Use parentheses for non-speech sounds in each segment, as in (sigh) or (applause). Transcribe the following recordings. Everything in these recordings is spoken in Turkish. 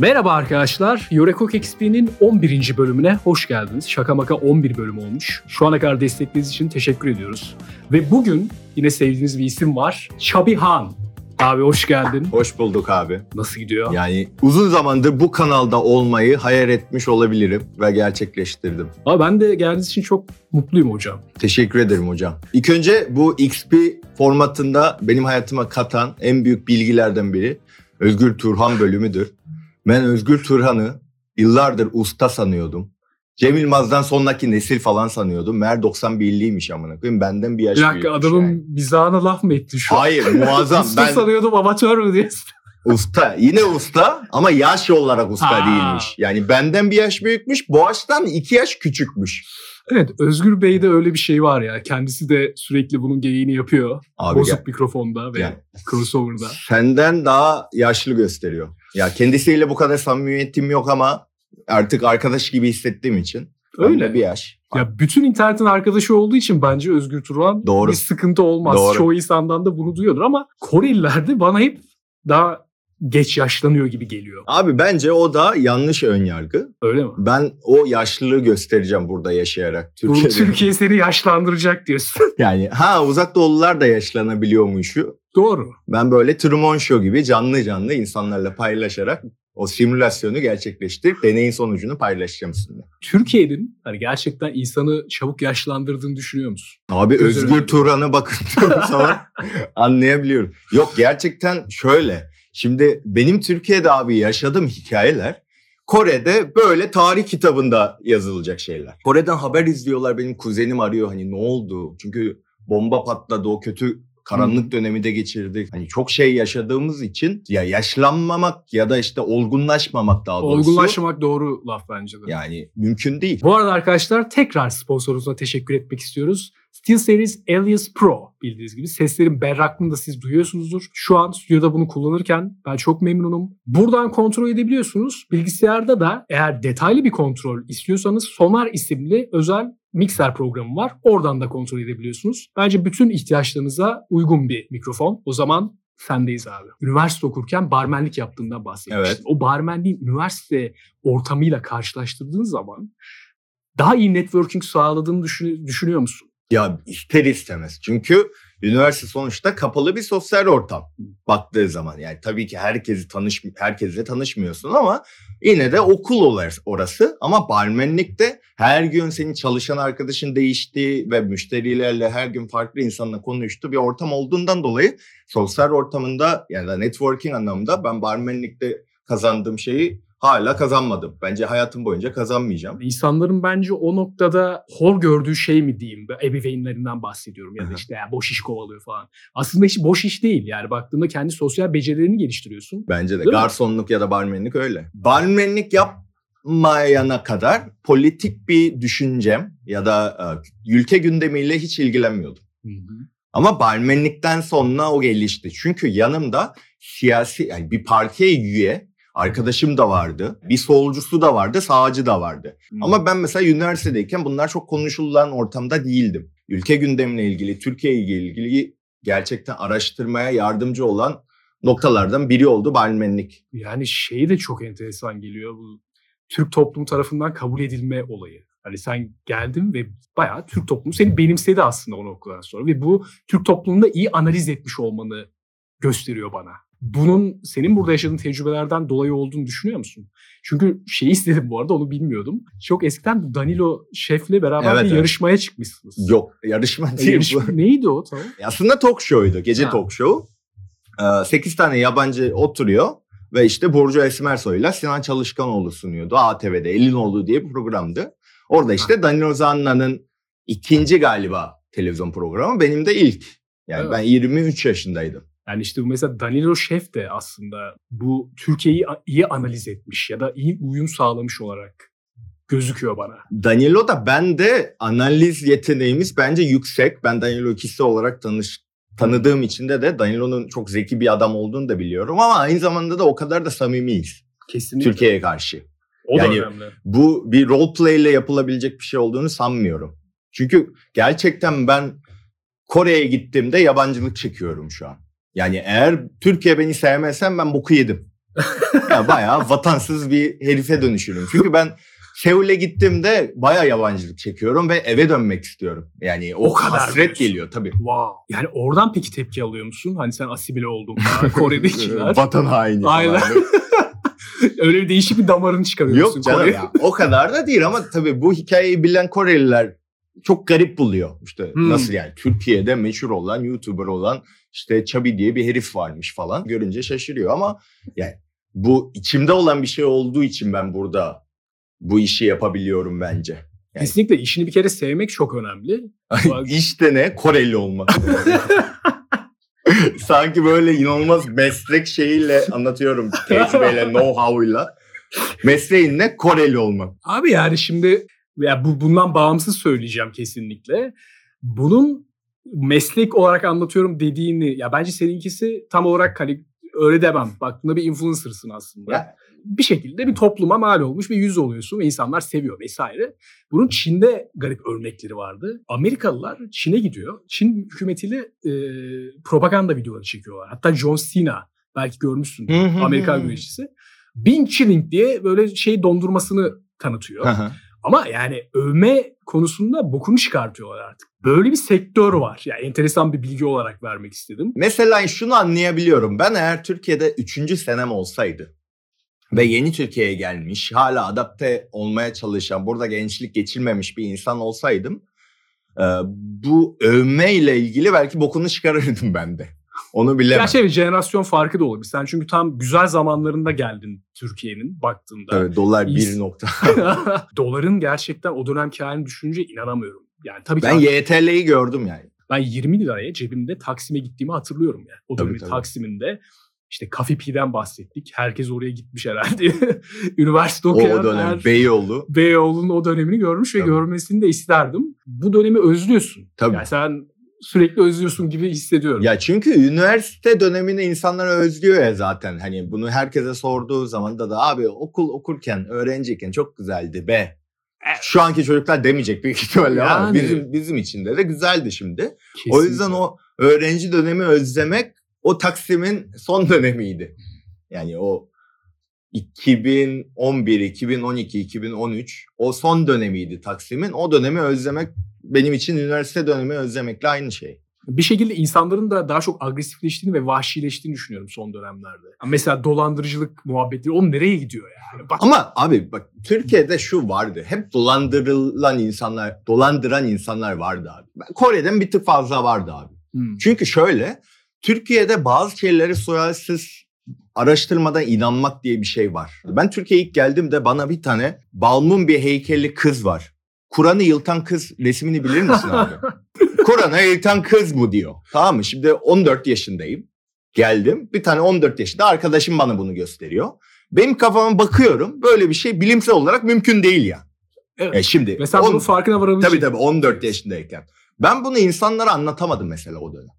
Merhaba arkadaşlar. Yorekok XP'nin 11. bölümüne hoş geldiniz. Şaka maka 11 bölüm olmuş. Şu ana kadar desteklediğiniz için teşekkür ediyoruz. Ve bugün yine sevdiğiniz bir isim var. Çabi Han. Abi hoş geldin. Hoş bulduk abi. Nasıl gidiyor? Yani uzun zamandır bu kanalda olmayı hayal etmiş olabilirim ve gerçekleştirdim. Abi ben de geldiğiniz için çok mutluyum hocam. Teşekkür ederim hocam. İlk önce bu XP formatında benim hayatıma katan en büyük bilgilerden biri Özgür Turhan bölümüdür. Ben Özgür Turhan'ı yıllardır usta sanıyordum. Cem Yılmaz'dan sonraki nesil falan sanıyordum. Meğer 91'liymiş amına koyayım. Benden bir yaş Bir dakika büyükmüş adamın yani. mizahına laf mı ettin şu an? Hayır muazzam. (laughs) Usta ben sanıyordum amatör mü diye. usta. Yine usta ama yaş olarak usta Ha. değilmiş. Yani benden bir yaş büyükmüş. Boğaç'tan iki yaş küçükmüş. Evet Özgür Bey'de öyle bir şey var ya. Kendisi de sürekli bunun geyiğini yapıyor. Abi Bozuk gel- mikrofonda ve Yani crossover'da. senden daha yaşlı gösteriyor. Ya kendisiyle bu kadar samimiyetim yok ama artık arkadaş gibi hissettiğim için. Öyle. bir yaş. Ya bütün internetin arkadaşı olduğu için bence Özgür Turan Doğru. bir sıkıntı olmaz. Doğru. Çoğu insandan da bunu duyuyordur ama Koreliler de bana hep daha geç yaşlanıyor gibi geliyor. Abi bence o da yanlış ön yargı. Öyle mi? Ben o yaşlılığı göstereceğim burada yaşayarak. Bu Türkiye'de. (laughs) Türkiye seni yaşlandıracak diyorsun. (laughs) Yani ha uzak doğulular da yaşlanabiliyormuşu. Doğru. Ben böyle Truman Show gibi canlı canlı insanlarla paylaşarak o simülasyonu gerçekleştirip deneyin sonucunu paylaşacağım sizinle. Türkiye'nin hani gerçekten insanı çabuk yaşlandırdığını düşünüyor musun? Abi Gözler Özgür önünde. Turan'a bakın (laughs) zaman anlayabiliyorum. Yok gerçekten şöyle. Şimdi benim Türkiye'de abi yaşadığım hikayeler Kore'de böyle tarih kitabında yazılacak şeyler. Kore'den haber izliyorlar benim kuzenim arıyor hani ne oldu? Çünkü bomba patladı o kötü karanlık dönemi de geçirdik. Hani çok şey yaşadığımız için ya yaşlanmamak ya da işte olgunlaşmamak daha doğrusu. Olgunlaşmak doğru laf bence de. Yani mümkün değil. Bu arada arkadaşlar tekrar sponsorumuza teşekkür etmek istiyoruz. SteelSeries Alias Pro bildiğiniz gibi seslerin berraklığını da siz duyuyorsunuzdur. Şu an stüdyoda bunu kullanırken ben çok memnunum. Buradan kontrol edebiliyorsunuz. Bilgisayarda da eğer detaylı bir kontrol istiyorsanız Sonar isimli özel mikser programı var. Oradan da kontrol edebiliyorsunuz. Bence bütün ihtiyaçlarınıza uygun bir mikrofon. O zaman sendeyiz abi. Üniversite okurken barmenlik yaptığından bahsetmiştin. Evet. O barmenliğin üniversite ortamıyla karşılaştırdığın zaman daha iyi networking sağladığını düşün- düşünüyor musun? Ya ister istemez. Çünkü üniversite sonuçta kapalı bir sosyal ortam baktığı zaman. Yani tabii ki herkesi tanış herkesle tanışmıyorsun ama yine de okul olur orası. Ama barmenlikte her gün senin çalışan arkadaşın değişti ve müşterilerle her gün farklı insanla konuştu bir ortam olduğundan dolayı sosyal ortamında yani networking anlamında ben barmenlikte kazandığım şeyi hala kazanmadım. Bence hayatım boyunca kazanmayacağım. İnsanların bence o noktada hor gördüğü şey mi diyeyim? Ebeveynlerinden bahsediyorum ya da işte ya boş iş kovalıyor falan. Aslında hiç boş iş değil yani baktığında kendi sosyal becerilerini geliştiriyorsun. Bence de. Değil mi? Garsonluk ya da barmenlik öyle. Barmenlik yapmayana kadar politik bir düşüncem ya da e, ülke gündemiyle hiç ilgilenmiyordum. Ama barmenlikten sonra o gelişti. Çünkü yanımda siyasi yani bir partiye üye arkadaşım da vardı. Bir solcusu da vardı, sağcı da vardı. Ama ben mesela üniversitedeyken bunlar çok konuşulan ortamda değildim. Ülke gündemine ilgili, Türkiye ile ilgili gerçekten araştırmaya yardımcı olan noktalardan biri oldu barmenlik. Yani şey de çok enteresan geliyor bu Türk toplumu tarafından kabul edilme olayı. Hani sen geldin ve bayağı Türk toplumu seni benimsedi aslında o noktadan sonra ve bu Türk toplumunda iyi analiz etmiş olmanı gösteriyor bana. Bunun senin burada yaşadığın tecrübelerden dolayı olduğunu düşünüyor musun? Çünkü şeyi istedim bu arada onu bilmiyordum. Çok eskiden Danilo Şef'le beraber Evet, bir evet. yarışmaya çıkmışsınız. Yok yarışma E, değil yarışma- bu. (laughs) neydi o tamam? Aslında talk show'ydu. Gece Ha. talk show. 8 tane yabancı oturuyor ve işte Burcu Esmersoy'la Sinan Çalışkanoğlu sunuyordu. ATV'de Elinoğlu diye bir programdı. Orada işte Danilo Zanna'nın ikinci galiba televizyon programı. Benim de ilk. Yani Evet. ben 23 yaşındaydım. Yani işte bu mesela Danilo Şef de aslında bu Türkiye'yi a- iyi analiz etmiş ya da iyi uyum sağlamış olarak gözüküyor bana. Danilo da ben de analiz yeteneğimiz bence yüksek. Ben Danilo ikisi olarak tanış tanıdığım için de Danilo'nun çok zeki bir adam olduğunu da biliyorum ama aynı zamanda da o kadar da samimiyiz Kesinlikle. Türkiye'ye karşı. O da Yani- önemli. Bu bir role play ile yapılabilecek bir şey olduğunu sanmıyorum. Çünkü gerçekten ben Kore'ye gittiğimde yabancılık çekiyorum şu an. Yani eğer Türkiye beni sevmezsen ben boku yedim. yani bayağı vatansız bir herife dönüşürüm. Çünkü ben Seul'e gittiğimde bayağı yabancılık çekiyorum ve eve dönmek istiyorum. Yani o, O kadar hasret diyorsun. geliyor tabii. Wow. Yani oradan peki tepki alıyor musun? Hani sen asimile oldun. (laughs) Kore'dekiler. Vatan haini Aynen. (laughs) Öyle bir değişik bir damarını çıkarıyorsun. Yok canım Kore'ye. ya. O kadar da değil ama tabii bu hikayeyi bilen Koreliler çok garip buluyor. İşte Hmm. nasıl yani Türkiye'de meşhur olan YouTuber olan işte Çabi diye bir herif varmış falan. Görünce şaşırıyor ama yani bu içimde olan bir şey olduğu için ben burada bu işi yapabiliyorum bence. Yani- Kesinlikle işini bir kere sevmek çok önemli. İşte ne? Koreli olmak. (laughs) Sanki böyle inanılmaz meslek şeyiyle anlatıyorum. (laughs) Tecrübeyle, know-how'yla. Mesleğin ne? Koreli olmak. Abi yani şimdi ya bu bundan bağımsız söyleyeceğim kesinlikle. Bunun meslek olarak anlatıyorum dediğini ya bence seninkisi tam olarak hani öyle demem. Baktığında bir influencer'sın aslında. Ya. Bir şekilde bir topluma mal olmuş bir yüz oluyorsun ve insanlar seviyor vesaire. Bunun Çin'de garip örnekleri vardı. Amerikalılar Çin'e gidiyor. Çin hükümetiyle e, propaganda videoları çekiyorlar. Hatta John Cena belki görmüşsün Amerikan güreşçisi. Bin Chilling diye böyle şey dondurmasını tanıtıyor. Hı hı. Ama yani övme konusunda bokunu çıkartıyorlar artık. Böyle bir sektör var. Yani enteresan bir bilgi olarak vermek istedim. Mesela şunu anlayabiliyorum. Ben eğer Türkiye'de üçüncü senem olsaydı ve yeni Türkiye'ye gelmiş, hala adapte olmaya çalışan, burada gençlik geçirmemiş bir insan olsaydım bu övme ile ilgili belki bokunu çıkarırdım ben de. Onu bilemem. Gerçi evet, jenerasyon farkı da olabilir. Sen çünkü tam güzel zamanlarında geldin Türkiye'nin baktığında. Evet, dolar bir nokta. (laughs) Doların gerçekten o dönemki halini düşününce inanamıyorum. Yani tabii ki Ben YTL'yi gördüm yani. ben 20 liraya cebimde Taksim'e gittiğimi hatırlıyorum yani. O dönemin. Taksim'inde işte Cafe P'den bahsettik. Herkes oraya gitmiş herhalde. (laughs) Üniversite O, okuyan o dönem her- Beyoğlu. Beyoğlu'nun o dönemini görmüş ve Tabii. görmesini de isterdim. Bu dönemi özlüyorsun. Tabii. Yani sen sürekli özlüyorsun gibi hissediyorum. Ya çünkü üniversite dönemini insanlar özlüyor ya zaten. Hani bunu herkese sorduğu zaman da da abi okul okurken, öğrenciyken çok güzeldi be. Şu anki çocuklar demeyecek büyük ihtimalle ama Yani. bizim bizim için de de güzeldi şimdi. O Kesinlikle. yüzden o öğrenci dönemi özlemek o Taksim'in son dönemiydi. Yani o 2011, 2012, 2013 o son dönemiydi Taksim'in. O dönemi özlemek benim için üniversite dönemi özlemekle aynı şey. bir şekilde insanların da daha çok agresifleştiğini ve vahşileştiğini düşünüyorum son dönemlerde. Mesela dolandırıcılık muhabbetleri o nereye gidiyor yani? Bak, Ama abi bak Türkiye'de şu vardı. Hep dolandırılan insanlar, dolandıran insanlar vardı abi. Ben- Kore'den bir tık fazla vardı abi. Hmm. Çünkü şöyle Türkiye'de bazı şeyleri sualsiz araştırmadan inanmak diye bir şey var. Ben Türkiye'ye ilk geldiğimde bana bir tane balmum bir heykelli kız var. Kur'an'ı yıltan kız resmini bilir misin abi? (laughs) Kur'an'ı yıltan kız bu diyor. Tamam mı? Şimdi 14 yaşındayım. Geldim. Bir tane 14 yaşında arkadaşım bana bunu gösteriyor. Benim kafama bakıyorum. Böyle bir şey bilimsel olarak mümkün değil ya. Evet. E şimdi Ve sen on- bunun farkına varabileceksin. tabii tabii 14 yaşındayken. Ben bunu insanlara anlatamadım mesela o dönem.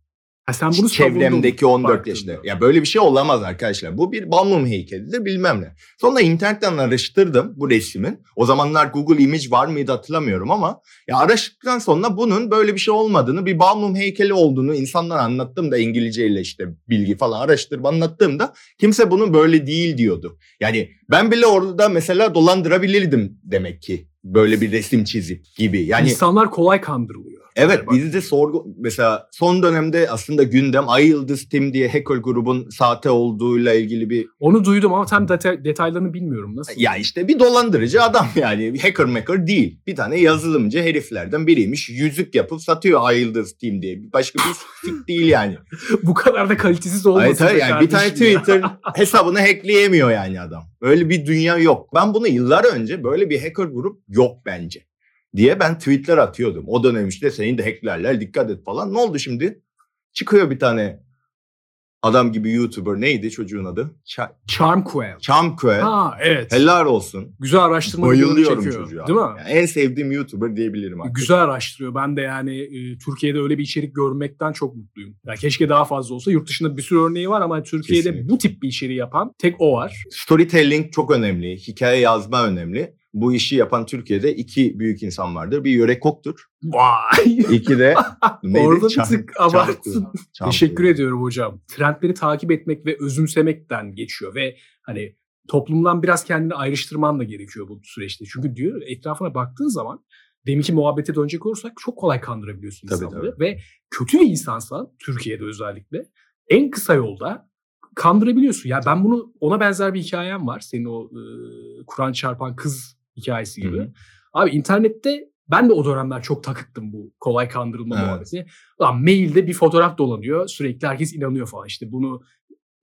Ha, sen bunu Çevremdeki savundun 14 baktığında. yaşında. Ya böyle bir şey olamaz arkadaşlar. Bu bir balmum heykelidir bilmem ne. Sonra internetten araştırdım bu resmin. O zamanlar Google Image var mıydı hatırlamıyorum ama ya araştırdıktan sonra bunun böyle bir şey olmadığını, bir balmum heykeli olduğunu insanlara anlattım da İngilizceyle işte bilgi falan araştırıp anlattığımda kimse bunun böyle değil diyordu. Yani ben bile orada mesela dolandırabilirdim demek ki böyle bir resim çizip gibi. Yani İnsanlar kolay kandırılıyor. Evet Yani bizde sorgu mesela son dönemde aslında gündem Ay Yıldız Team diye hacker grubun sahte olduğuyla ilgili bir Onu duydum ama tam deta- detaylarını bilmiyorum. Nasıl? ya işte bir dolandırıcı adam (laughs) yani hacker maker değil. Bir tane yazılımcı heriflerden biriymiş. Yüzük yapıp satıyor Ay Yıldız Team diye. Başka bir sik (laughs) değil yani. Bu kadar da kalitesiz olmasın. Hayır, yani bir tane. Twitter (laughs) hesabını hackleyemiyor yani adam. Öyle bir dünya yok. Ben bunu yıllar önce böyle bir hacker grup yok bence diye ben tweetler atıyordum. O dönem işte seni de hacklerler dikkat et falan. Ne oldu şimdi? Çıkıyor bir tane adam gibi YouTuber neydi çocuğun adı? Ch- Charm Quail. Chamkwe. Ha evet. Helal olsun. Güzel araştırma Bayılıyorum çekiyor. çocuğa. Değil mi? Yani en sevdiğim YouTuber diyebilirim artık. Güzel araştırıyor. Ben de yani e, Türkiye'de öyle bir içerik görmekten çok mutluyum. Ya keşke daha fazla olsa. Yurt dışında bir sürü örneği var ama Türkiye'de Kesinlikle. bu tip bir içeriği yapan tek o var. Storytelling çok önemli. Hikaye yazma önemli. Bu işi yapan Türkiye'de iki büyük insan vardır. Bir Yörek Kok'tur. Vay. (laughs) İki de (laughs) neydi? Orada bir tık abarttın. Teşekkür ediyorum hocam. Trendleri takip etmek ve özümsemekten geçiyor ve hani toplumdan biraz kendini ayrıştırman da gerekiyor bu süreçte. Çünkü diyor etrafına baktığın zaman deminki muhabbete dönecek olursak çok kolay kandırabiliyorsun Tabii, insanları. Ve kötü bir insansan Türkiye'de özellikle en kısa yolda kandırabiliyorsun. Ya ben bunu ona benzer bir hikayem var. Senin o e, Kur'an çarpan kız hikayesi gibi. Hı hı. Abi internette ben de o dönemler çok takıktım bu kolay kandırılma Evet. muhabbetine. Lan mailde bir fotoğraf dolanıyor. Sürekli herkes inanıyor falan. İşte bunu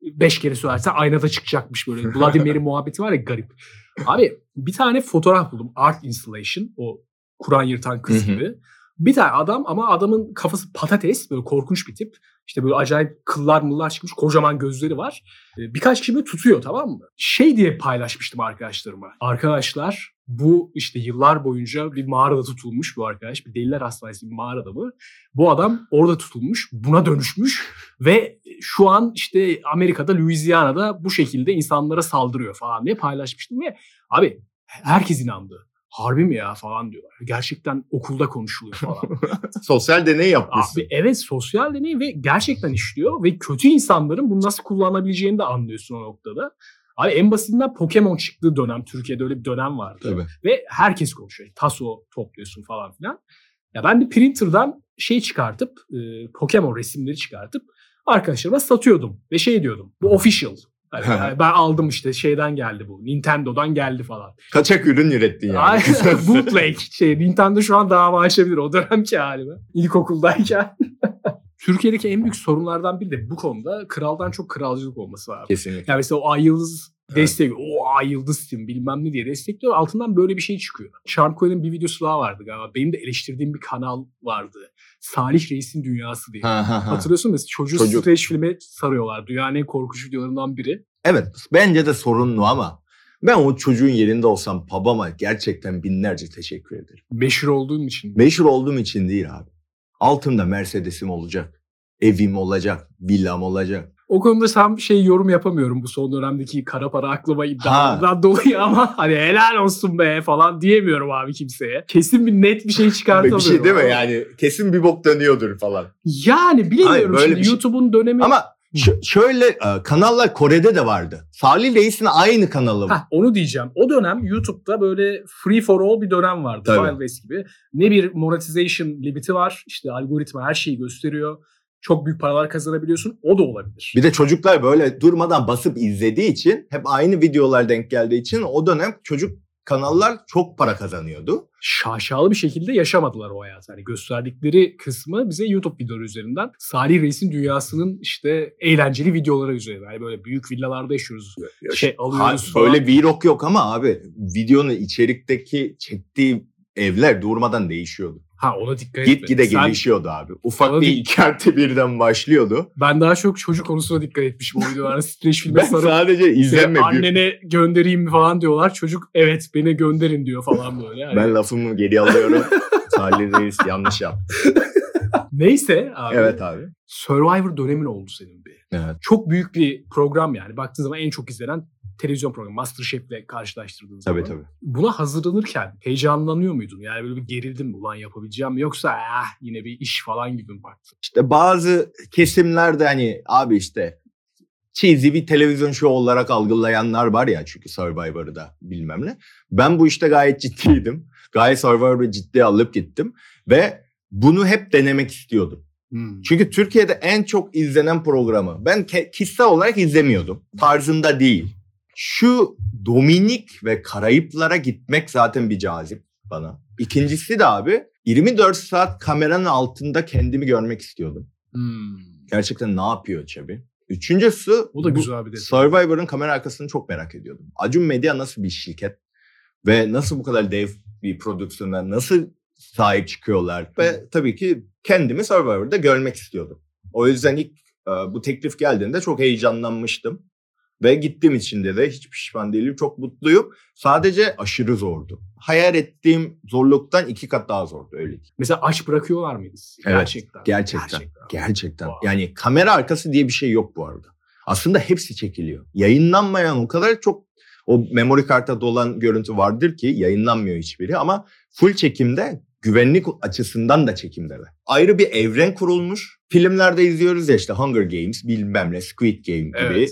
beş kere söylersen aynada çıkacakmış böyle. (laughs) Bloody Mary muhabbeti var ya garip. Abi bir tane fotoğraf buldum. Art installation. O Kur'an yırtan kız gibi. Bir tane adam ama adamın kafası patates. Böyle korkunç bir tip. İşte böyle acayip kıllar mıllar çıkmış. Kocaman gözleri var. Ee, Birkaç kişi böyle tutuyor tamam mı? Şey diye paylaşmıştım arkadaşlarıma. Arkadaşlar bu işte yıllar boyunca bir mağarada tutulmuş bu arkadaş. Bir deliler hastanesi bir mağarada mı? Bu adam orada tutulmuş. Buna dönüşmüş. Ve şu an işte Amerika'da Louisiana'da bu şekilde insanlara saldırıyor falan diye paylaşmıştım. Ve abi herkes inandı. Harbi mi ya falan diyorlar. Gerçekten okulda konuşuluyor falan. (laughs) Sosyal deney yapmışsın. Abi evet sosyal deney ve gerçekten işliyor ve kötü insanların bunu nasıl kullanabileceğini de anlıyorsun o noktada. Abi en basitinden Pokemon çıktığı dönem Türkiye'de öyle bir dönem vardı. Tabii. Ve herkes konuşuyor. Taso topluyorsun falan filan. Ya ben de printer'dan şey çıkartıp e, Pokemon resimleri çıkartıp arkadaşlarıma satıyordum. Ve şey diyordum. Bu official. Hani yani ben aldım işte şeyden geldi bu. Nintendo'dan geldi falan. Kaçak ürün ürettin yani. (laughs) (laughs) Bootleg şey Nintendo şu an dava açabilir o dönemki halime. İlkokuldayken. (laughs) Türkiye'deki en büyük sorunlardan biri de bu konuda kraldan çok kralcılık olması abi. Kesinlikle. Yani mesela o Ay Yıldız Evet. destekliyor. O Ay Yıldız Steam bilmem ne diye destekliyor. Altından böyle bir şey çıkıyor. Charmcoin'in bir videosu daha vardı galiba. Benim de eleştirdiğim bir kanal vardı. Salih Reis'in Dünyası diye. Ha, ha, ha. Hatırlıyorsun mu? Çocuğu Çocuk. streç filme sarıyorlar. Dünyanın en korkunç videolarından biri. Evet bence de sorunlu ama ben o çocuğun yerinde olsam babama gerçekten binlerce teşekkür ederim. Meşhur olduğum için. Meşhur olduğum için değil abi. Altımda Mercedes'im olacak. Evim olacak. Villam olacak. O konuda bir şey yorum yapamıyorum bu son dönemdeki kara para aklama iddialarından dolayı ama hani helal olsun be falan diyemiyorum abi kimseye. Kesin bir net bir şey çıkartamıyorum. bir şey değil mi yani kesin bir bok dönüyordur falan. Yani bilemiyorum Hayır, böyle şimdi şey- YouTube'un dönemi. Ama ş- şöyle e, kanallar Kore'de de vardı. Salih Reis'in aynı kanalı. Heh, onu diyeceğim. O dönem YouTube'da böyle free for all bir dönem vardı. Tabii. Wild West gibi. Ne bir monetization limiti var. İşte algoritma her şeyi gösteriyor. Çok büyük paralar kazanabiliyorsun. O da olabilir. Bir de çocuklar böyle durmadan basıp izlediği için hep aynı videolar denk geldiği için o dönem çocuk kanallar çok para kazanıyordu. şaşalı bir şekilde yaşamadılar o hayatı. Yani gösterdikleri kısmı bize YouTube videoları üzerinden Salih Reis'in dünyasının işte eğlenceli videoları üzerinden. Yani böyle büyük villalarda yaşıyoruz. Şey alıyoruz Ha, falan. böyle vlog yok ama abi videonun içerikteki çektiği evler durmadan değişiyordu. Ha ona dikkat Git etmedim. gide Sen- gelişiyordu abi. Ufak bir iki artı birden başlıyordu. Ben daha çok çocuk konusuna dikkat etmişim o videolarda. Streç filme Ben sarıp sadece işte izlenme. annene göndereyim mi falan diyorlar. Çocuk evet beni gönderin diyor falan böyle. Yani Ben lafımı geri alıyorum. (laughs) Salih Reis yanlış yaptı. Neyse abi. Evet abi. Survivor dönemin oldu senin bir. Evet. Çok büyük bir program yani. Baktığın zaman en çok izlenen televizyon programı. Masterchef'le karşılaştırdığın zaman. Tabii tabii. Buna hazırlanırken heyecanlanıyor muydun? Yani böyle bir gerildin mi? Ulan yapabileceğim mi? Yoksa ah, yine bir iş falan gibi mi baktın? İşte bazı kesimlerde hani abi işte cheesy bir televizyon show olarak algılayanlar var ya çünkü Survivor'ı da bilmem ne. Ben bu işte gayet ciddiydim. Gayet Survivor'ı ciddiye alıp gittim ve bunu hep denemek istiyordum. Hmm. Çünkü Türkiye'de en çok izlenen programı ben kişisel olarak izlemiyordum. Tarzında değil. Şu Dominik ve Karayiplara gitmek zaten bir cazip bana. İkincisi de abi 24 saat kameranın altında kendimi görmek istiyordum. Hmm. Gerçekten ne yapıyor Çebi? Üçüncüsü O da güzel bir. Survivor'ın kamera arkasını çok merak ediyordum. Acun Medya nasıl bir şirket ve nasıl bu kadar dev bir prodüksiyona nasıl sahip çıkıyorlar ve tabii ki kendimi Survivor'da görmek istiyordum. O yüzden ilk e, bu teklif geldiğinde çok heyecanlanmıştım ve gittiğim için de hiç pişman değilim. Çok mutluyum. Sadece aşırı zordu. Hayal ettiğim zorluktan iki kat daha zordu öyle. Mesela aç bırakıyorlar mıydı? Evet, Gerçekten. gerçekten. Gerçekten. Wow. Yani kamera arkası diye bir şey yok bu arada. Aslında hepsi çekiliyor. Yayınlanmayan o kadar çok O memory karta dolan görüntü vardır ki yayınlanmıyor hiçbiri ama full çekimde güvenlik açısından da çekimdeler. Ayrı bir evren kurulmuş. Filmlerde izliyoruz ya işte Hunger Games, bilmem ne, Squid Game gibi. Evet.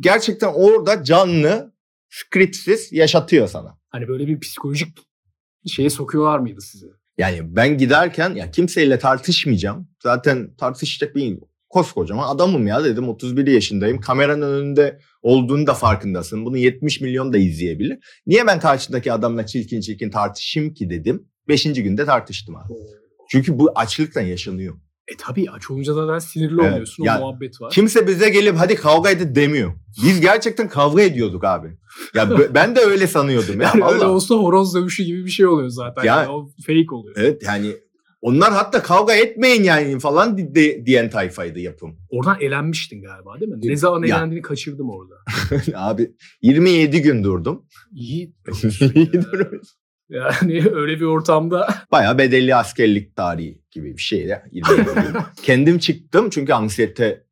Gerçekten orada canlı, scriptsiz yaşatıyor sana. Hani böyle bir psikolojik şeye sokuyorlar mıydı sizi? Yani ben giderken ya kimseyle tartışmayacağım. Zaten tartışacak bir koskocaman adamım ya dedim 31 yaşındayım. Kameranın önünde olduğunu da farkındasın. Bunu 70 milyon da izleyebilir. Niye ben karşıdaki adamla çirkin çirkin tartışayım ki dedim. Beşinci günde tartıştım abi. Çünkü bu açlıktan yaşanıyor. E tabii aç olunca zaten sinirli Evet, oluyorsun. ya- o muhabbet var. Kimse bize gelip hadi kavga edin demiyor. Biz gerçekten kavga ediyorduk abi. Ya (laughs) ben de öyle sanıyordum ya. Yani öyle vallahi. olsa horoz dövüşü gibi bir şey oluyor zaten. Ya- Yani o fake oluyor. Evet yani onlar hatta kavga etmeyin yani falan di- de- diyen tayfaydı yapım. Oradan elenmiştin galiba değil mi? Ne zaman Ya. elendiğini kaçırdım orada. (laughs) abi 27 gün durdum. İyi. (laughs) İyi durum. Yani (laughs) öyle bir ortamda (laughs) Bayağı bedelli askerlik tarihi gibi bir şey de. 27 gün. Kendim çıktım çünkü anksiyete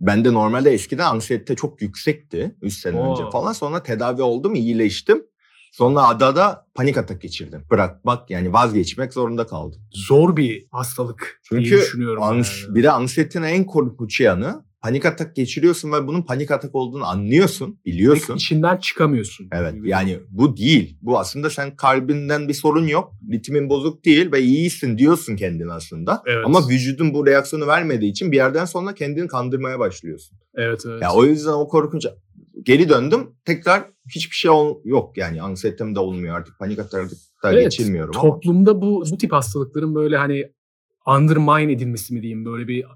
bende normalde eskiden anksiyete çok yüksekti 3 sene Oo. önce falan. Sonra tedavi oldum, iyileştim. Sonra adada panik atak geçirdim. Bırakmak yani vazgeçmek zorunda kaldım. zor bir hastalık diye Çünkü düşünüyorum. ans- yani. bir de anksiyetenin en korkunç yanı panik atak geçiriyorsun ve bunun panik atak olduğunu anlıyorsun, biliyorsun. İçinden çıkamıyorsun. Evet yani bu değil. Bu aslında sen kalbinden bir sorun yok. Ritmin bozuk değil ve iyisin diyorsun kendin aslında. Evet. Ama vücudun bu reaksiyonu vermediği için bir yerden sonra kendini kandırmaya başlıyorsun. Evet evet. Ya o yüzden o korkunç. Geri döndüm. Tekrar hiçbir şey yok yani anksiyetem de olmuyor artık. Panik atak da Evet, geçirmiyorum ama. Toplumda bu bu tip hastalıkların böyle hani undermine edilmesi mi diyeyim böyle bir e,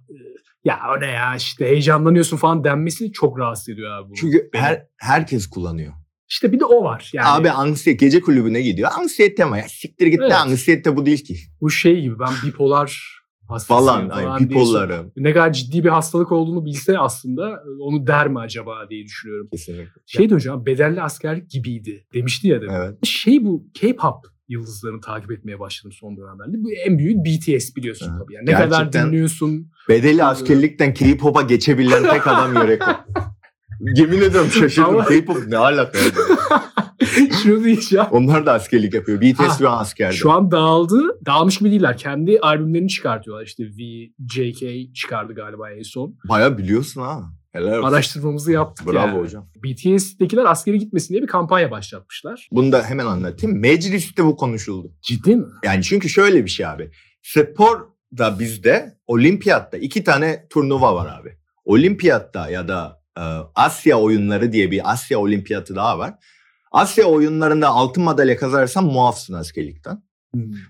ya o ne ya işte heyecanlanıyorsun falan denmesi çok rahatsız ediyor abi bu. Çünkü beni. her herkes kullanıyor. işte bir de o var. Yani Abi anksiyete gece kulübüne gidiyor. Anksiyete mi ya? Siktir git Evet. de anksiyete bu değil ki. bu şey gibi ben bipolar hastasıyım Falan, falan, ay, bipolarım. Ne kadar ciddi bir hastalık olduğunu bilse aslında onu der mi acaba diye düşünüyorum. Kesinlikle. Şey de hocam bedelli askerlik gibiydi demişti ya demin. Evet. Şey bu K-pop yıldızlarını takip etmeye başladım son dönemlerde. Bu en büyük BTS biliyorsun Evet. tabii. Yani ne kadar dinliyorsun. Bedeli askerlikten K-pop'a geçebilen tek adam (laughs) Yöreko. Yemin ediyorum şaşırdım. Ama- K-pop ne alaka? (laughs) Şunu diyeceğim. Onlar da askerlik yapıyor. BTS an askerde. Şu an dağıldı. Dağılmış gibi değiller. Kendi albümlerini çıkartıyorlar. İşte V, JK çıkardı galiba en son. Baya biliyorsun ha. Helal olsun. Araştırmamızı yaptık Bravo yani. hocam. BTS'tekiler askere gitmesin diye bir kampanya başlatmışlar. Bunu da hemen anlatayım. Mecliste bu konuşuldu. Ciddi mi? Yani çünkü şöyle bir şey abi. Spor da bizde olimpiyatta iki tane turnuva var abi. Olimpiyatta ya da e, Asya oyunları diye bir Asya olimpiyatı daha var. Asya oyunlarında altın madalya kazanırsan muafsın askerlikten.